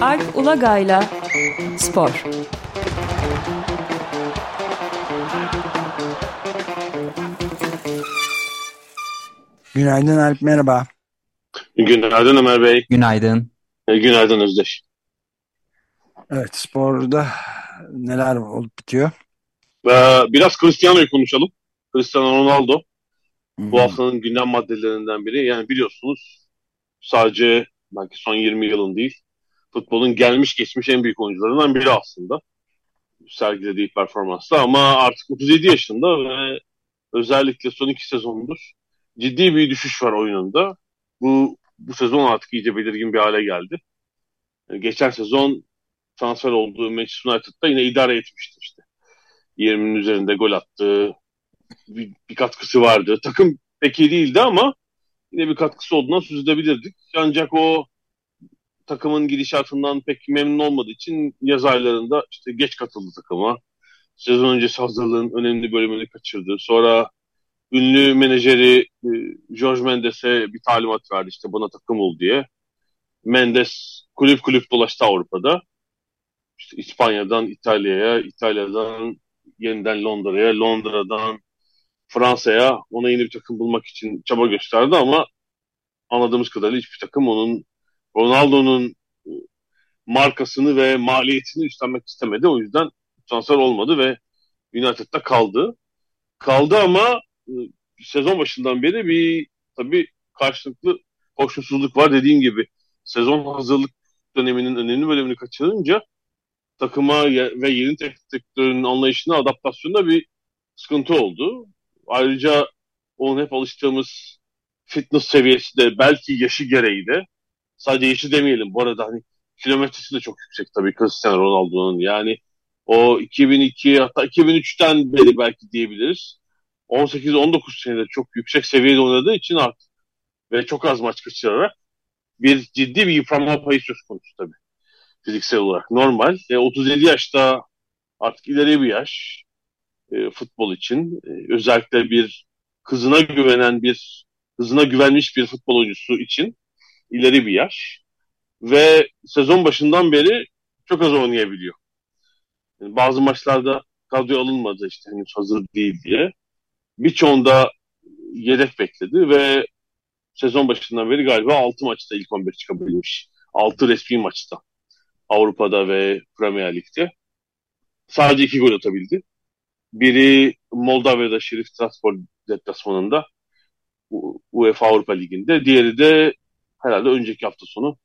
Alp Ulagay'la Spor. Günaydın Alp, merhaba. Günaydın Ömer Bey. Günaydın. E, Günaydın Özdeş. Evet, sporda neler olup bitiyor? Biraz Cristiano'yu konuşalım. Cristiano Ronaldo Hı bu haftanın gündem maddelerinden biri. Yani biliyorsunuz sadece belki son 20 yılın değil, futbolun gelmiş geçmiş en büyük oyuncularından biri aslında. Sergilediği performansla ama artık 37 yaşında ve özellikle son iki sezondur ciddi bir düşüş var oyununda. Bu bu sezon artık iyice belirgin bir hale geldi. Geçen sezon transfer olduğu Manchester United'da yine idare etmişti işte. 20'nin üzerinde gol attı. Bir, bir katkısı vardı. Takım pek iyi değildi ama yine bir katkısı olduğundan söz edebilirdik. Ancak o takımın gidişatından pek memnun olmadığı için yaz aylarında işte geç katıldı takıma. Sezon öncesi hazırlığın önemli bölümünü kaçırdı. Sonra ünlü menajeri e, Jorge Mendes'e bir talimat verdi işte bana takım ol diye. Mendes kulüp kulüp dolaştı Avrupa'da. İşte İspanya'dan İtalya'ya, İtalya'dan yeniden Londra'ya, Londra'dan Fransa'ya ona yeni bir takım bulmak için çaba gösterdi ama anladığımız kadarıyla hiçbir takım onun Ronaldo'nun e, markasını ve maliyetini üstlenmek istemedi. O yüzden transfer olmadı ve United'da kaldı. Kaldı ama e, sezon başından beri bir tabii karşılıklı hoşnutsuzluk var dediğim gibi. Sezon hazırlık döneminin önemli bölümünü kaçırınca takıma ve yeni teknik direktörün anlayışına adaptasyonda bir sıkıntı oldu. Ayrıca onun hep alıştığımız fitness seviyesi de belki yaşı gereği de sadece yaşı demeyelim. Bu arada hani kilometresi de çok yüksek tabii Cristiano Ronaldo'nun. Yani o 2002 hatta 2003'ten beri belki diyebiliriz. 18-19 senedir çok yüksek seviyede oynadığı için artık ve çok az maç kaçırarak bir ciddi bir yıpranma payı söz konusu tabii fiziksel olarak normal. E, 37 yaşta artık ileri bir yaş e, futbol için. E, özellikle bir kızına güvenen bir kızına güvenmiş bir futbol oyuncusu için ileri bir yaş. Ve sezon başından beri çok az oynayabiliyor. Yani bazı maçlarda kadroya alınmadı işte henüz hazır değil diye. Birçoğunda yedek bekledi ve sezon başından beri galiba 6 maçta ilk 11 çıkabilmiş. 6 resmi maçta. Avrupa'da ve Premier Lig'de. Sadece 2 gol atabildi. Biri Moldova'da Şerif Tiraspol deplasmanında UEFA Avrupa Ligi'nde. Diğeri de herhalde önceki hafta sonu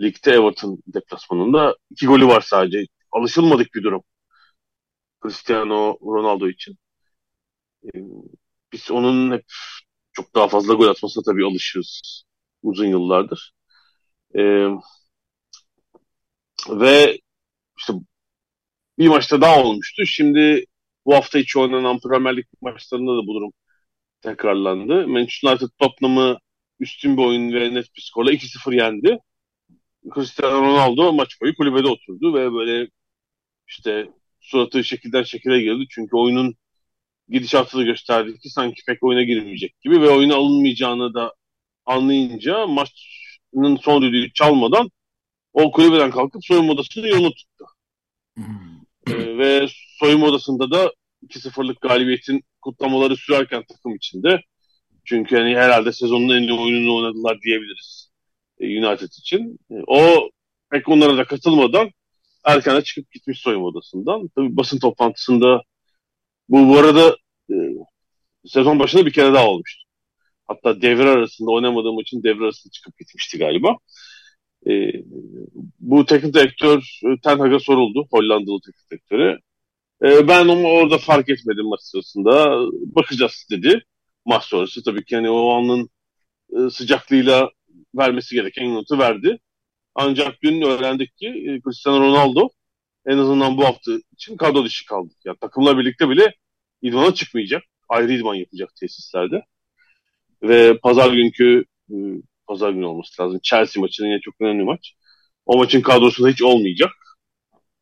ligde Everton deplasmanında. iki golü var sadece. Alışılmadık bir durum. Cristiano Ronaldo için. Ee, Biz onun hep çok daha fazla gol atmasına tabii alışığız uzun yıllardır. Ee, ve işte bir maçta daha olmuştu. Şimdi bu hafta içi oynanan Premier Lig maçlarında da bu durum tekrarlandı. Manchester United Tottenham'ı üstün bir oyun ve net bir skorla 2-0 yendi. Cristiano Ronaldo maç boyu kulübede oturdu ve böyle işte suratı şekilden şekile girdi. Çünkü oyunun gidişatı da gösterdi ki sanki pek oyuna girmeyecek gibi ve oyuna alınmayacağını da anlayınca maçın son düdüğü çalmadan o kulübeden kalkıp soyunma odasının yolunu tuttu. Ee, ve soyunma odasında da 2-0'lık galibiyetin kutlamaları sürerken takım içinde. Çünkü hani herhalde sezonun en iyi oyununu oynadılar diyebiliriz e, United için. E, o pek onlara da katılmadan erkene çıkıp gitmiş soyunma odasından. Tabii basın toplantısında bu bu arada e, sezon başında bir kere daha olmuştu. Hatta devre arasında oynamadığım için devre arasında çıkıp gitmişti galiba. E, bu teknik direktör e, Ten Hag'a soruldu. Hollandalı teknik direktöre. E, ben onu orada fark etmedim maç sırasında. Bakacağız dedi. Maç sonrası tabii ki hani o anın e, sıcaklığıyla vermesi gereken yanıtı verdi. Ancak dün öğrendik ki e, Cristiano Ronaldo en azından bu hafta için kadro dışı kaldı. Yani takımla birlikte bile idmana çıkmayacak. Ayrı idman yapacak tesislerde. Ve pazar günkü e, pazar günü olması lazım. Chelsea maçının yine çok önemli maç. O maçın kadrosunda hiç olmayacak.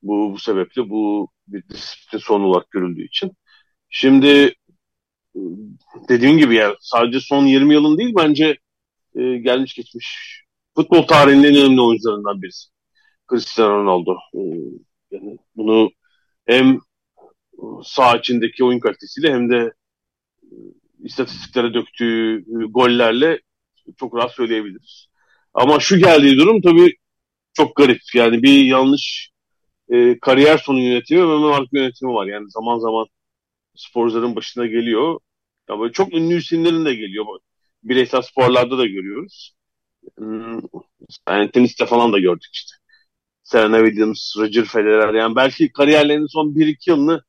Bu, bu sebeple bu bir disiplin sorunu olarak görüldüğü için. Şimdi dediğim gibi yani sadece son 20 yılın değil bence e, gelmiş geçmiş futbol tarihinin en önemli oyuncularından birisi. Cristiano Ronaldo. E, yani bunu hem sağ içindeki oyun kalitesiyle hem de e, istatistiklere döktüğü gollerle çok rahat söyleyebiliriz. Ama şu geldiği durum tabii çok garip. Yani bir yanlış e, kariyer sonu yönetimi ve marka yönetimi var. Yani zaman zaman sporcuların başına geliyor. Ya böyle çok ünlü isimlerin de geliyor. Bireysel sporlarda da görüyoruz. Hmm, yani teniste falan da gördük işte. Serena Williams, Roger Federer yani belki kariyerlerinin son 1-2 yılını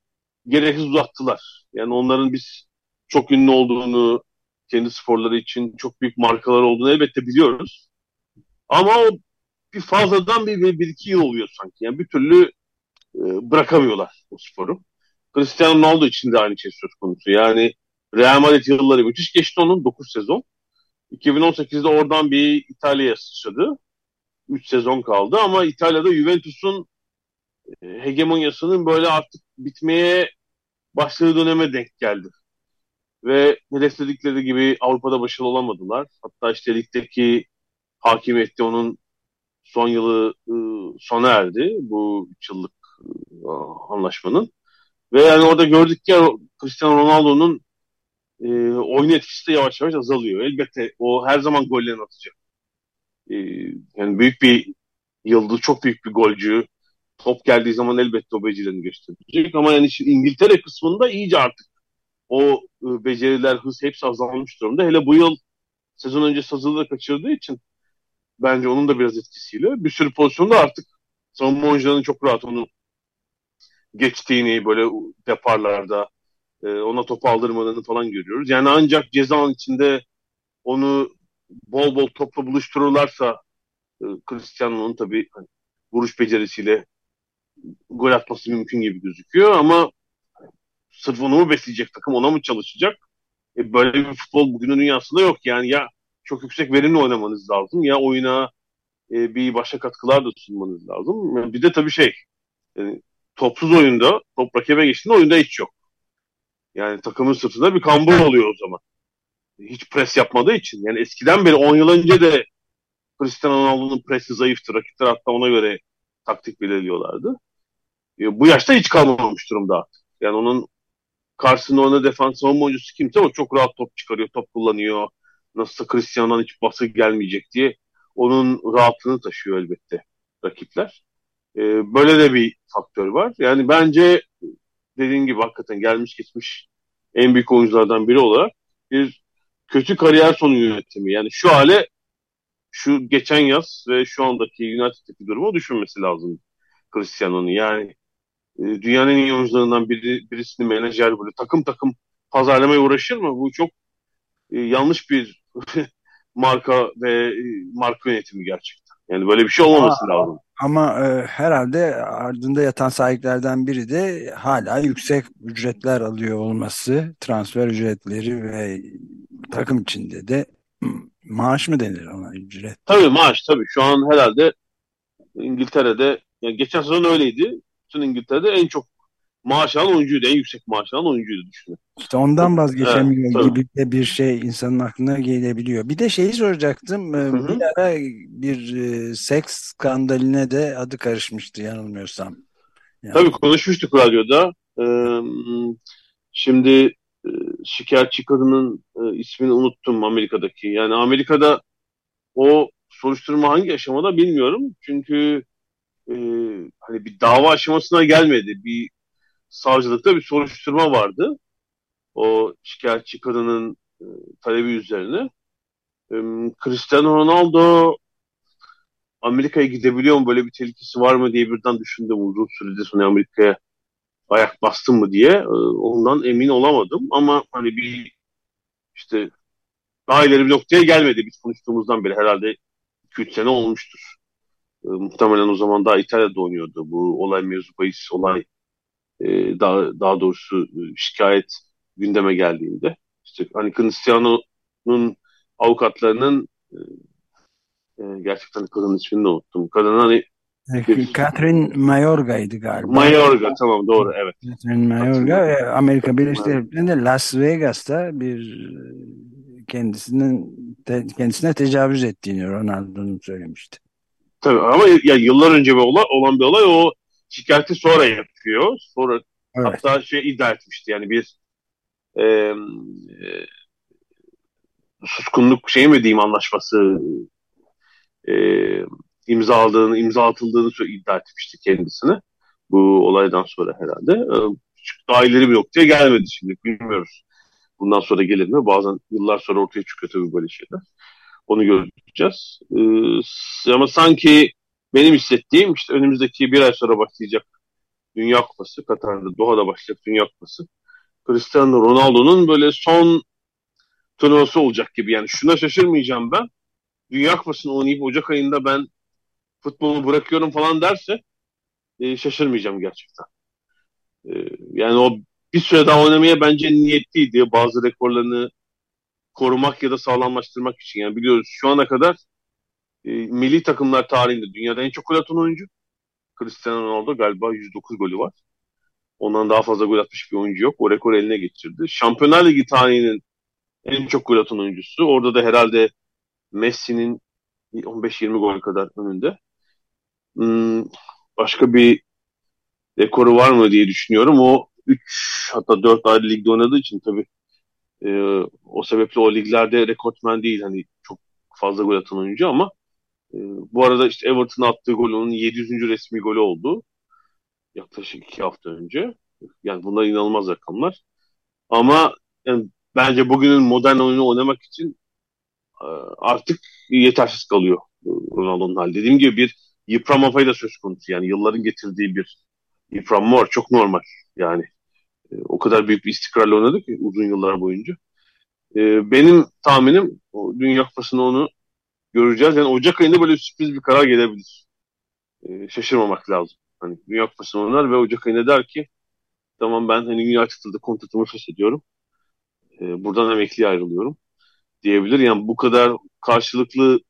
gereksiz uzattılar. Yani onların biz çok ünlü olduğunu, kendi sporları için çok büyük markalar olduğunu elbette biliyoruz. Ama o bir fazladan bir, bir, bir iki yıl oluyor sanki. Yani bir türlü e, bırakamıyorlar o sporu. Cristiano Ronaldo için de aynı şey söz konusu. Yani Real Madrid yılları müthiş geçti onun 9 sezon. 2018'de oradan bir İtalya'ya sıçradı. 3 sezon kaldı ama İtalya'da Juventus'un e, hegemonyasının böyle artık bitmeye başladığı döneme denk geldi. Ve hedefledikleri gibi Avrupa'da başarılı olamadılar. Hatta işte ligdeki hakimiyeti onun son yılı e, sona erdi bu 3 yıllık e, anlaşmanın. Ve yani orada gördük ki Cristiano Ronaldo'nun e, oyun etkisi de yavaş yavaş azalıyor. Elbette o her zaman gollerini atacak. Yani büyük bir yıldız, çok büyük bir golcü. Top geldiği zaman elbette o becerilerini gösterecek. Ama yani İngiltere kısmında iyice artık o e, beceriler, hız hepsi azalmış durumda. Hele bu yıl sezon önce sazılı da kaçırdığı için bence onun da biraz etkisiyle bir sürü pozisyonda artık savunma oyuncularının çok rahat onu geçtiğini böyle deparlarda e, ona topu aldırmadığını falan görüyoruz. Yani ancak cezanın içinde onu bol bol topla buluştururlarsa e, Cristiano'nun tabii hani, vuruş becerisiyle gol atması mümkün gibi gözüküyor ama sırf onu mu besleyecek takım ona mı çalışacak? E, böyle bir futbol bugünün dünyasında yok yani ya çok yüksek verimli oynamanız lazım ya oyuna e, bir başka katkılar da sunmanız lazım. Bir de tabii şey yani topsuz oyunda top rakibe geçtiğinde oyunda hiç yok. Yani takımın sırtında bir kambur oluyor o zaman. Hiç pres yapmadığı için. Yani eskiden beri 10 yıl önce de Cristiano Ronaldo'nun presi zayıftı. Rakipler hatta ona göre taktik belirliyorlardı. E, bu yaşta hiç kalmamış durumda artık. Yani onun karşısında ona defans savunma oyuncusu kimse ama çok rahat top çıkarıyor, top kullanıyor. Nasılsa Cristiano'dan hiç bası gelmeyecek diye onun rahatlığını taşıyor elbette rakipler. E, böyle de bir faktör var. Yani bence dediğin gibi hakikaten gelmiş geçmiş en büyük oyunculardan biri olarak bir kötü kariyer sonu yönetimi. Yani şu hale şu geçen yaz ve şu andaki United'daki durumu düşünmesi lazım Cristiano'nun. Yani e, dünyanın en iyi oyuncularından biri, birisini menajer böyle takım takım pazarlamaya uğraşır mı? Bu çok e, yanlış bir marka ve e, marka yönetimi gerçekten. Yani böyle bir şey olmaması lazım. Ama e, herhalde ardında yatan sahiplerden biri de hala yüksek ücretler alıyor olması, transfer ücretleri ve takım içinde de maaş mı denir ona ücret? Tabii maaş tabii. Şu an herhalde İngiltere'de yani geçen sezon öyleydi. Bütün İngiltere'de en çok maaş alan oyuncuydu. En yüksek maaş alan oyuncuydu düşünün. İşte ondan vazgeçemiyor evet, gibi de bir şey insanın aklına gelebiliyor. Bir de şeyi soracaktım. Hı hı. Bir ara bir e, seks skandaline de adı karışmıştı yanılmıyorsam. Yani. Tabii konuşmuştuk radyoda. Ee, şimdi e, şikayetçi kadının e, ismini unuttum Amerika'daki. Yani Amerika'da o soruşturma hangi aşamada bilmiyorum. Çünkü e, hani bir dava aşamasına gelmedi. Bir savcılıkta bir soruşturma vardı. O şikayetçi kadının e, talebi üzerine. E, Cristiano Ronaldo Amerika'ya gidebiliyor mu? Böyle bir tehlikesi var mı diye birden düşündüm uzun süredir sonra Amerika'ya ayak bastım mı diye. E, ondan emin olamadım ama hani bir işte daha ileri bir noktaya gelmedi biz konuştuğumuzdan beri herhalde 2-3 sene olmuştur. E, muhtemelen o zaman daha İtalya'da oynuyordu bu olay mevzu bahis olay e, daha, daha doğrusu e, şikayet gündeme geldiğinde işte hani Cristiano'nun avukatlarının e, e, gerçekten kadının ismini unuttum. Kadın hani Catherine Mayorga'ydı galiba. Mayorga tamam doğru evet. Catherine Mayorga Amerika Birleşik Devletleri'nde Las Vegas'ta bir kendisinin te, kendisine tecavüz ettiğini Ronaldo'nun söylemişti. Tabii ama ya yıllar önce bir olay, olan bir olay o şikayeti sonra yapıyor. Sonra evet. hatta şey iddia etmişti yani bir e, e, suskunluk şey mi diyeyim anlaşması e, imzaladığını, imza atıldığını iddia etmişti kendisine. Bu olaydan sonra herhalde. Daha ileri bir noktaya gelmedi şimdi bilmiyoruz. Bundan sonra gelir mi? Bazen yıllar sonra ortaya çıkıyor tabii böyle şeyler. Onu göreceğiz. Ee, ama sanki benim hissettiğim işte önümüzdeki bir ay sonra başlayacak Dünya Kupası, Katar'da Doha'da başlayacak Dünya Kupası. Cristiano Ronaldo'nun böyle son turnuvası olacak gibi. Yani şuna şaşırmayacağım ben. Dünya Kupası'nı oynayıp Ocak ayında ben futbolu bırakıyorum falan derse e, şaşırmayacağım gerçekten. E, yani o bir süre daha oynamaya bence niyetliydi. Bazı rekorlarını korumak ya da sağlamlaştırmak için. Yani biliyoruz şu ana kadar e, milli takımlar tarihinde dünyada en çok gol atan oyuncu. Cristiano Ronaldo galiba 109 golü var. Ondan daha fazla gol atmış bir oyuncu yok. O rekor eline geçirdi. Şampiyonlar Ligi tarihinin en çok gol atan oyuncusu. Orada da herhalde Messi'nin 15-20 gol kadar önünde. Hmm, başka bir rekoru var mı diye düşünüyorum. O 3 hatta 4 ayrı ligde oynadığı için tabii e, o sebeple o liglerde rekortmen değil. Hani çok fazla gol atan oyuncu ama e, bu arada işte Everton'a attığı gol onun 700. resmi golü oldu. Yaklaşık 2 hafta önce. Yani bunlar inanılmaz rakamlar. Ama yani bence bugünün modern oyunu oynamak için e, artık yetersiz kalıyor Ronaldo'nun hali. Dediğim gibi bir yıpranma payı da söz konusu. Yani yılların getirdiği bir yıpranma var. Çok normal. Yani o kadar büyük bir istikrarla oynadı ki uzun yıllar boyunca. E, benim tahminim o Dünya Kupası'nda onu göreceğiz. Yani Ocak ayında böyle sürpriz bir karar gelebilir. E, şaşırmamak lazım. Hani Dünya Kupası'nda oynar ve Ocak ayında der ki tamam ben hani United'da kontratımı feshediyorum. E, buradan emekliye ayrılıyorum diyebilir. Yani bu kadar karşılıklı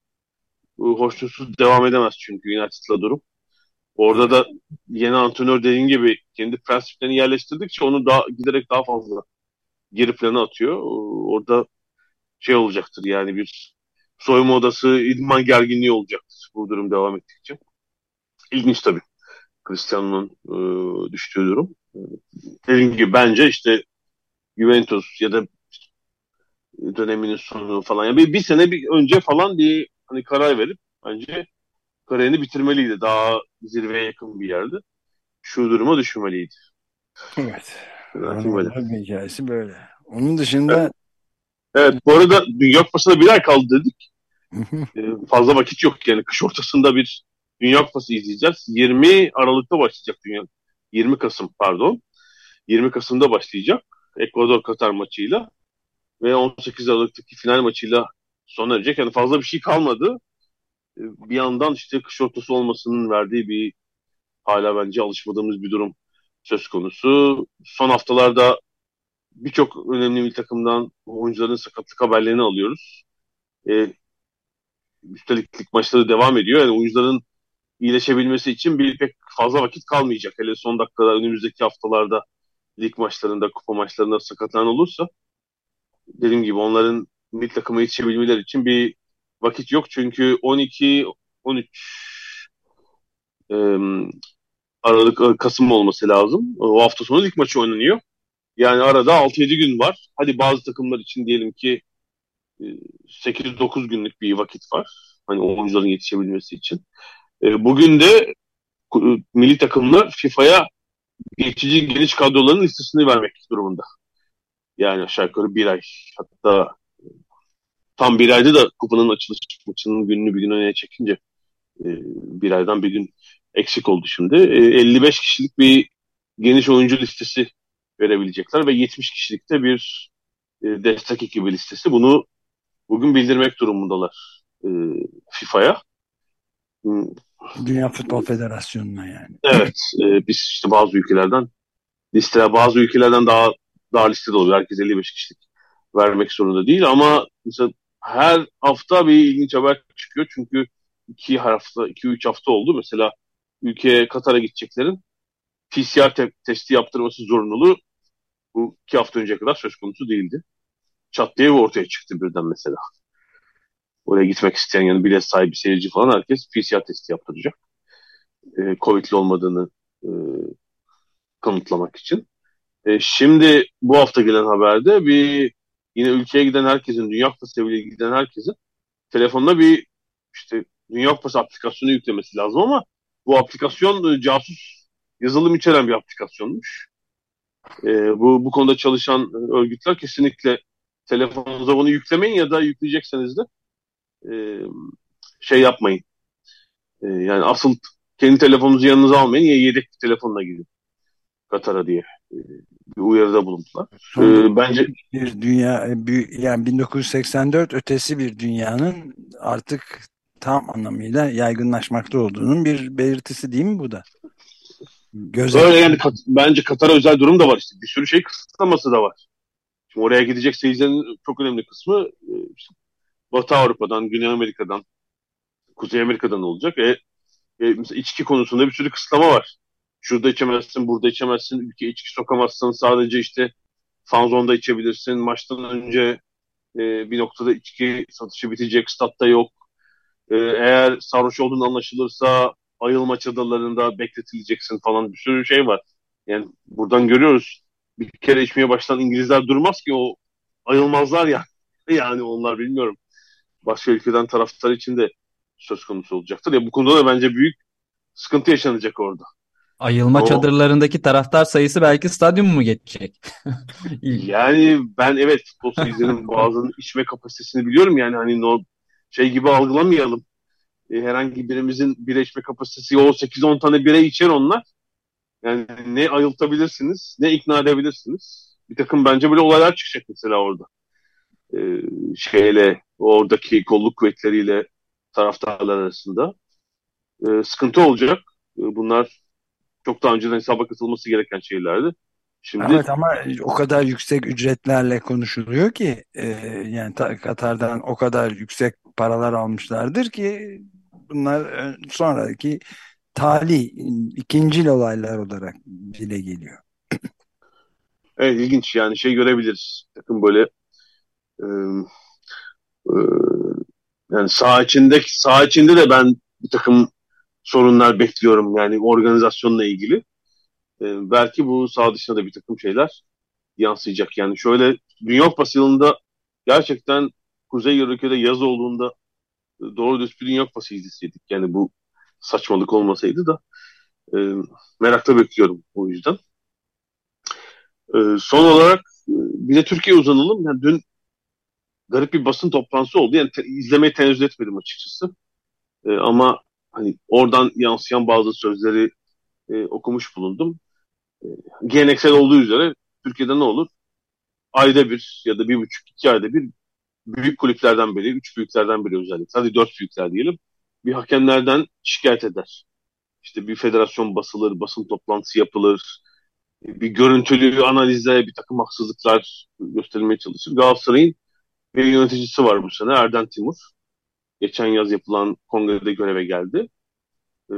e, hoşnutsuz devam edemez çünkü United'la durum. Orada da yeni antrenör dediğin gibi kendi prensiplerini yerleştirdikçe onu daha giderek daha fazla geri plana atıyor. Orada şey olacaktır yani bir soyunma odası idman gerginliği olacaktır bu durum devam ettikçe. İlginç tabii. Cristiano'nun e, düştüğü durum. Dediğim gibi bence işte Juventus ya da döneminin sonu falan. Yani bir, bir sene bir önce falan bir hani karar verip bence kariyerini bitirmeliydi. Daha zirveye yakın bir yerde. Şu duruma düşürmeliydi. Evet. Ronaldo'nun hikayesi böyle. Onun dışında evet. evet bu arada Dünya Kupası'na bir ay kaldı dedik. ee, fazla vakit yok yani. Kış ortasında bir Dünya Kupası izleyeceğiz. 20 Aralık'ta başlayacak Dünya 20 Kasım pardon. 20 Kasım'da başlayacak. Ekvador Katar maçıyla ve 18 Aralık'taki final maçıyla sona erecek. Yani fazla bir şey kalmadı. Ee, bir yandan işte kış ortası olmasının verdiği bir hala bence alışmadığımız bir durum söz konusu. Son haftalarda birçok önemli bir takımdan oyuncuların sakatlık haberlerini alıyoruz. E, üstelik lig maçları devam ediyor. Yani oyuncuların iyileşebilmesi için bir pek fazla vakit kalmayacak. Hele son dakikada önümüzdeki haftalarda lig maçlarında, kupa maçlarında sakatlanan olursa dediğim gibi onların milli takıma yetişebilmeleri için bir vakit yok. Çünkü 12 13 e, Aralık Kasım olması lazım. O hafta sonu ilk maçı oynanıyor. Yani arada 6-7 gün var. Hadi bazı takımlar için diyelim ki 8-9 günlük bir vakit var. Hani oyuncuların yetişebilmesi için. Bugün de milli takımlar FIFA'ya geçici geniş kadroların listesini vermek durumunda. Yani aşağı yukarı bir ay. Hatta tam bir ayda da kupanın açılış maçının gününü bir gün öne çekince bir aydan bir gün eksik oldu şimdi. 55 kişilik bir geniş oyuncu listesi verebilecekler ve 70 kişilikte bir destek ekibi listesi. Bunu bugün bildirmek durumundalar FIFA'ya. Hmm. Dünya Futbol Federasyonu'na yani. Evet. E, biz işte bazı ülkelerden listeler bazı ülkelerden daha daha listede oluyor. Herkes 55 kişilik vermek zorunda değil ama mesela her hafta bir ilginç haber çıkıyor. Çünkü iki hafta, iki üç hafta oldu. Mesela ülkeye Katar'a gideceklerin PCR te- testi yaptırması zorunluluğu bu iki hafta önce kadar söz konusu değildi. çat diye ortaya çıktı birden mesela. Oraya gitmek isteyen yani bilet sahibi seyirci falan herkes PCR testi yaptıracak. E, Covid'li olmadığını e, kanıtlamak için. E, şimdi bu hafta gelen haberde bir yine ülkeye giden herkesin, Dünya Kupası seviyeye giden herkesin telefonuna bir işte Dünya Kupası aplikasyonu yüklemesi lazım ama bu aplikasyon e, casus yazılım içeren bir aplikasyonmuş. E, bu bu konuda çalışan e, örgütler kesinlikle telefonunuza bunu yüklemeyin ya da yükleyecekseniz de e, şey yapmayın. E, yani asıl kendi telefonunuzu yanınıza almayın ya yedek bir telefonla gidin Katar'a diye bir uyarıda bulundular. Ee, bence bir dünya yani 1984 ötesi bir dünyanın artık tam anlamıyla yaygınlaşmakta olduğunun bir belirtisi değil mi bu da? Göze Böyle yani kat, bence Katar'a özel durum da var işte. Bir sürü şey kısıtlaması da var. Şimdi oraya gidecek seyircilerin çok önemli kısmı e, işte Batı Avrupa'dan, Güney Amerika'dan, Kuzey Amerika'dan olacak. E, e, mesela içki konusunda bir sürü kısıtlama var. Şurada içemezsin, burada içemezsin, ülke içki sokamazsın. Sadece işte fanzonda içebilirsin. Maçtan önce e, bir noktada içki satışı bitecek, statta yok. E, eğer sarhoş olduğun anlaşılırsa ayılma çadırlarında bekletileceksin falan bir sürü şey var. Yani buradan görüyoruz. Bir kere içmeye başlayan İngilizler durmaz ki o ayılmazlar ya. Yani onlar bilmiyorum. Başka ülkeden taraftar için de söz konusu olacaktır. Ya bu konuda da bence büyük sıkıntı yaşanacak orada. Ayılma o, çadırlarındaki taraftar sayısı belki stadyum mu geçecek? yani ben evet futbol izledim bazının içme kapasitesini biliyorum yani hani no, şey gibi algılamayalım. E, herhangi birimizin bira içme kapasitesi o 8-10 tane bira içer onlar. Yani ne ayıltabilirsiniz ne ikna edebilirsiniz. Bir takım bence böyle olaylar çıkacak mesela orada. E, şeyle oradaki kolluk kuvvetleriyle taraftarlar arasında. E, sıkıntı olacak. E, bunlar çok daha önceden hesaba katılması gereken şeylerdi. Şimdi Evet ama o kadar yüksek ücretlerle konuşuluyor ki e, yani Katar'dan o kadar yüksek paralar almışlardır ki bunlar e, sonraki tali ikinci olaylar olarak dile geliyor. Evet ilginç yani şey görebiliriz. Takım böyle e, e, yani sağ içinde sağ içinde de ben bir takım sorunlar bekliyorum yani organizasyonla ilgili. E, belki bu sağ dışında da bir takım şeyler yansıyacak. Yani şöyle Dünya Kupası yılında gerçekten Kuzey Yarıköy'de yaz olduğunda doğru düz bir Dünya Kupası izleseydik. Yani bu saçmalık olmasaydı da e, merakla bekliyorum o yüzden. E, son olarak e, bir de Türkiye uzanalım. Yani dün garip bir basın toplantısı oldu. Yani te, izlemeye tenezzül etmedim açıkçası. E, ama hani oradan yansıyan bazı sözleri e, okumuş bulundum. E, geleneksel olduğu üzere Türkiye'de ne olur? Ayda bir ya da bir buçuk iki ayda bir büyük kulüplerden biri, üç büyüklerden biri özellikle, hadi dört büyükler diyelim, bir hakemlerden şikayet eder. İşte bir federasyon basılır, basın toplantısı yapılır, bir görüntülü analize bir takım haksızlıklar gösterilmeye çalışır. Galatasaray'ın bir yöneticisi var bu sene, Erden Timur geçen yaz yapılan kongrede göreve geldi. Ee,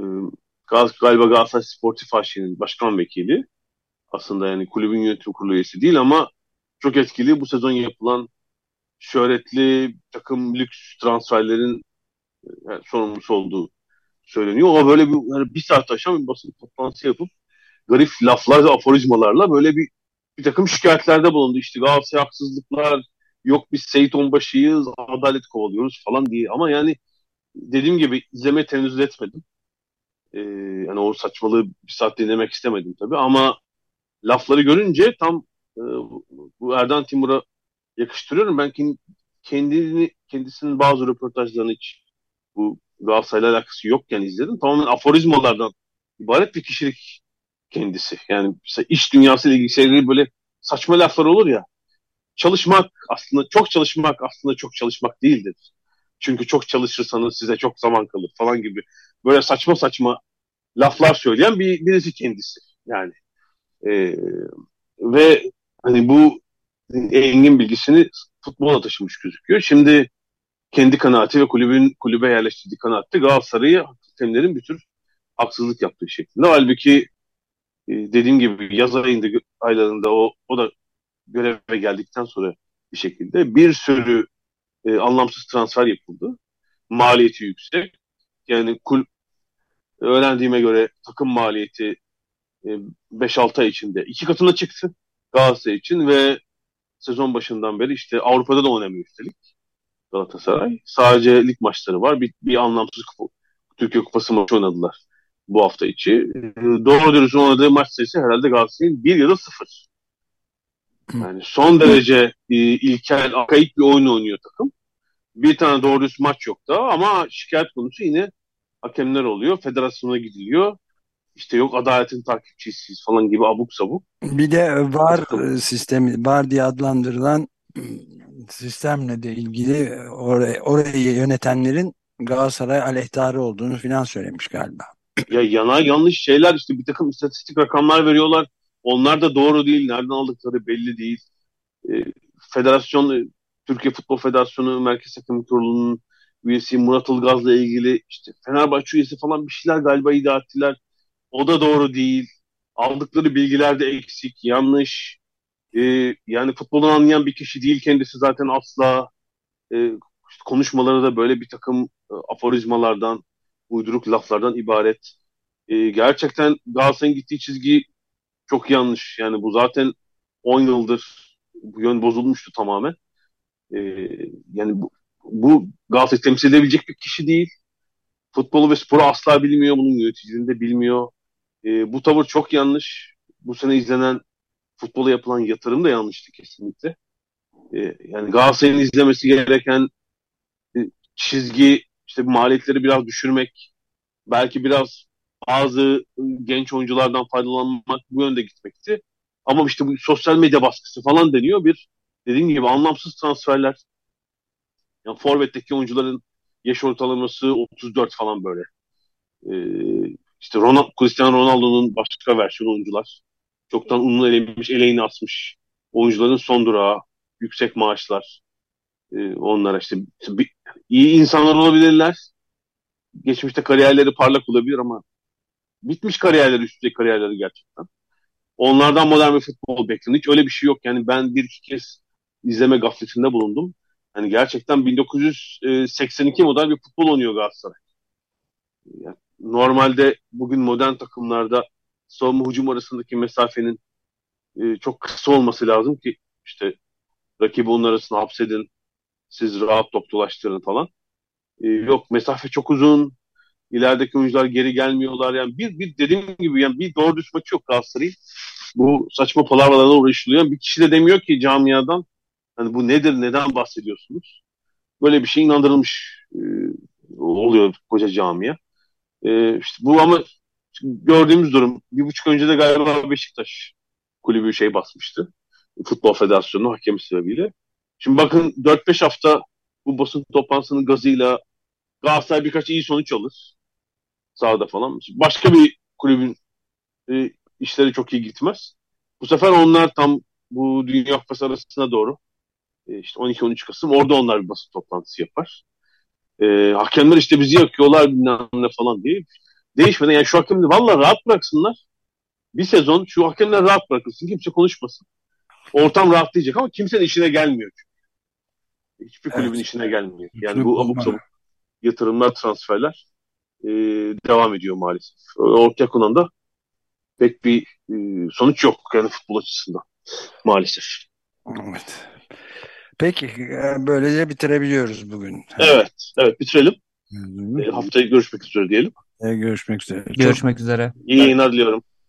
galiba Galatasaray Sportif AŞ'nin başkan vekili. Aslında yani kulübün yönetim kurulu üyesi değil ama çok etkili bu sezon yapılan şöhretli takım lüks transferlerin e, yani sorumlusu olduğu söyleniyor. O böyle bir, yani bir saat aşan bir basın toplantısı yapıp garip laflar ve aforizmalarla böyle bir bir takım şikayetlerde bulundu. İşte Galatasaray haksızlıklar, yok biz Seyit Onbaşı'yız, adalet kovalıyoruz falan diye. Ama yani dediğim gibi izleme tenezzül etmedim. Ee, yani o saçmalığı bir saat dinlemek istemedim tabii ama lafları görünce tam e, bu Erdan Timur'a yakıştırıyorum. Ben kendini, kendisinin bazı röportajlarını hiç bu Galatasaray'la alakası yokken izledim. Tamamen aforizmalardan ibaret bir kişilik kendisi. Yani iş dünyası ile ilgili böyle saçma laflar olur ya çalışmak aslında çok çalışmak aslında çok çalışmak değildir. Çünkü çok çalışırsanız size çok zaman kalır falan gibi böyle saçma saçma laflar söyleyen bir birisi kendisi yani. Ee, ve hani bu engin bilgisini futbola taşımış gözüküyor. Şimdi kendi kanaati ve kulübün kulübe yerleştirdiği kanaatte Galatasaray'ı hakemlerin bir tür haksızlık yaptığı şeklinde. Halbuki e, dediğim gibi yaz ayında aylarında o, o da göreve geldikten sonra bir şekilde. Bir sürü e, anlamsız transfer yapıldı. Maliyeti yüksek. Yani kul öğrendiğime göre takım maliyeti e, 5-6 ay içinde iki katına çıktı Galatasaray için ve sezon başından beri işte Avrupa'da da oynamıyor üstelik Galatasaray. Sadece lig maçları var. Bir, bir anlamsız kupa, Türkiye Kupası maçı oynadılar bu hafta içi. E, doğru dürüst oynadığı maç sayısı herhalde Galatasaray'ın bir ya da sıfır. Yani son derece e, ilkel, akaik bir oyun oynuyor takım. Bir tane doğru dürüst maç yok da ama şikayet konusu yine hakemler oluyor. Federasyona gidiliyor. İşte yok adaletin takipçisiyiz falan gibi abuk sabuk. Bir de var sistemi, var diye adlandırılan sistemle de ilgili orayı, orayı yönetenlerin Galatasaray aleyhtarı olduğunu filan söylemiş galiba. Ya yana yanlış şeyler işte bir takım istatistik rakamlar veriyorlar. Onlar da doğru değil. Nereden aldıkları belli değil. E, federasyon, Türkiye Futbol Federasyonu Merkez Hakem Kurulu'nun üyesi Murat Ilgaz'la ilgili işte Fenerbahçe üyesi falan bir şeyler galiba iddia ettiler. O da doğru değil. Aldıkları bilgiler de eksik, yanlış. Ee, yani futboldan anlayan bir kişi değil kendisi zaten asla. Ee, konuşmaları da böyle bir takım e, aforizmalardan, uyduruk laflardan ibaret. Ee, gerçekten Galatasaray'ın gittiği çizgi çok yanlış. Yani bu zaten 10 yıldır bu yön bozulmuştu tamamen. Ee, yani bu, bu Galatasaray temsil edebilecek bir kişi değil. Futbolu ve sporu asla bilmiyor. Bunun yöneticiliğini de bilmiyor. E, bu tavır çok yanlış. Bu sene izlenen futbola yapılan yatırım da yanlıştı kesinlikle. E, yani Galatasaray'ın izlemesi gereken e, çizgi işte maliyetleri biraz düşürmek, belki biraz bazı genç oyunculardan faydalanmak bu yönde gitmekti. Ama işte bu sosyal medya baskısı falan deniyor bir dediğim gibi anlamsız transferler. Yani Forvet'teki oyuncuların yaş ortalaması 34 falan böyle. Ee, işte Ronald, Cristiano Ronaldo'nun başka versiyon oyuncular. Çoktan ununu elemiş, eleğini asmış oyuncuların son durağı, yüksek maaşlar. Ee, onlara işte, işte bir, iyi insanlar olabilirler. Geçmişte kariyerleri parlak olabilir ama bitmiş kariyerleri, üstteki kariyerleri gerçekten. Onlardan modern bir futbol bekleniyor. Hiç öyle bir şey yok. Yani ben bir iki kez izleme gafletinde bulundum. Yani gerçekten 1982 model bir futbol oynuyor Galatasaray. Yani normalde bugün modern takımlarda savunma hücum arasındaki mesafenin e, çok kısa olması lazım ki işte rakibi onun arasına hapsedin, siz rahat top dolaştırın falan. E, yok mesafe çok uzun, ilerideki oyuncular geri gelmiyorlar. Yani bir, bir dediğim gibi yani bir doğru düz maçı yok Galatasaray'ın. Bu saçma palavralarla uğraşılıyor. Bir kişi de demiyor ki camiadan hani bu nedir, neden bahsediyorsunuz? Böyle bir şey inandırılmış e, oluyor koca camiye. E, işte bu ama gördüğümüz durum. Bir buçuk önce de galiba Beşiktaş kulübü şey basmıştı. Futbol Federasyonu hakemi sebebiyle. Şimdi bakın 4-5 hafta bu basın toplantısının gazıyla Galatasaray birkaç iyi sonuç alır. Sağda falan. Başka bir kulübün e, işleri çok iyi gitmez. Bu sefer onlar tam bu Dünya Kupası arasına doğru e, işte 12-13 Kasım orada onlar bir basın toplantısı yapar. E, hakemler işte bizi yakıyorlar bilmem ne falan diye. Değişmeden yani şu hakemleri valla rahat bıraksınlar. Bir sezon şu hakemler rahat bırakılsın. Kimse konuşmasın. Ortam rahatlayacak ama kimsenin işine gelmiyor çünkü. Hiçbir kulübün evet. işine gelmiyor. Yani bu abuk sabuk yatırımlar, transferler e, devam ediyor maalesef. Ortaya konan da pek bir e, sonuç yok yani futbol açısından maalesef. Evet. Peki e, böylece bitirebiliyoruz bugün. Evet, evet bitirelim. E, haftaya görüşmek üzere diyelim. E, görüşmek üzere. Görüşmek Çok üzere. İyi yayınlar diliyorum.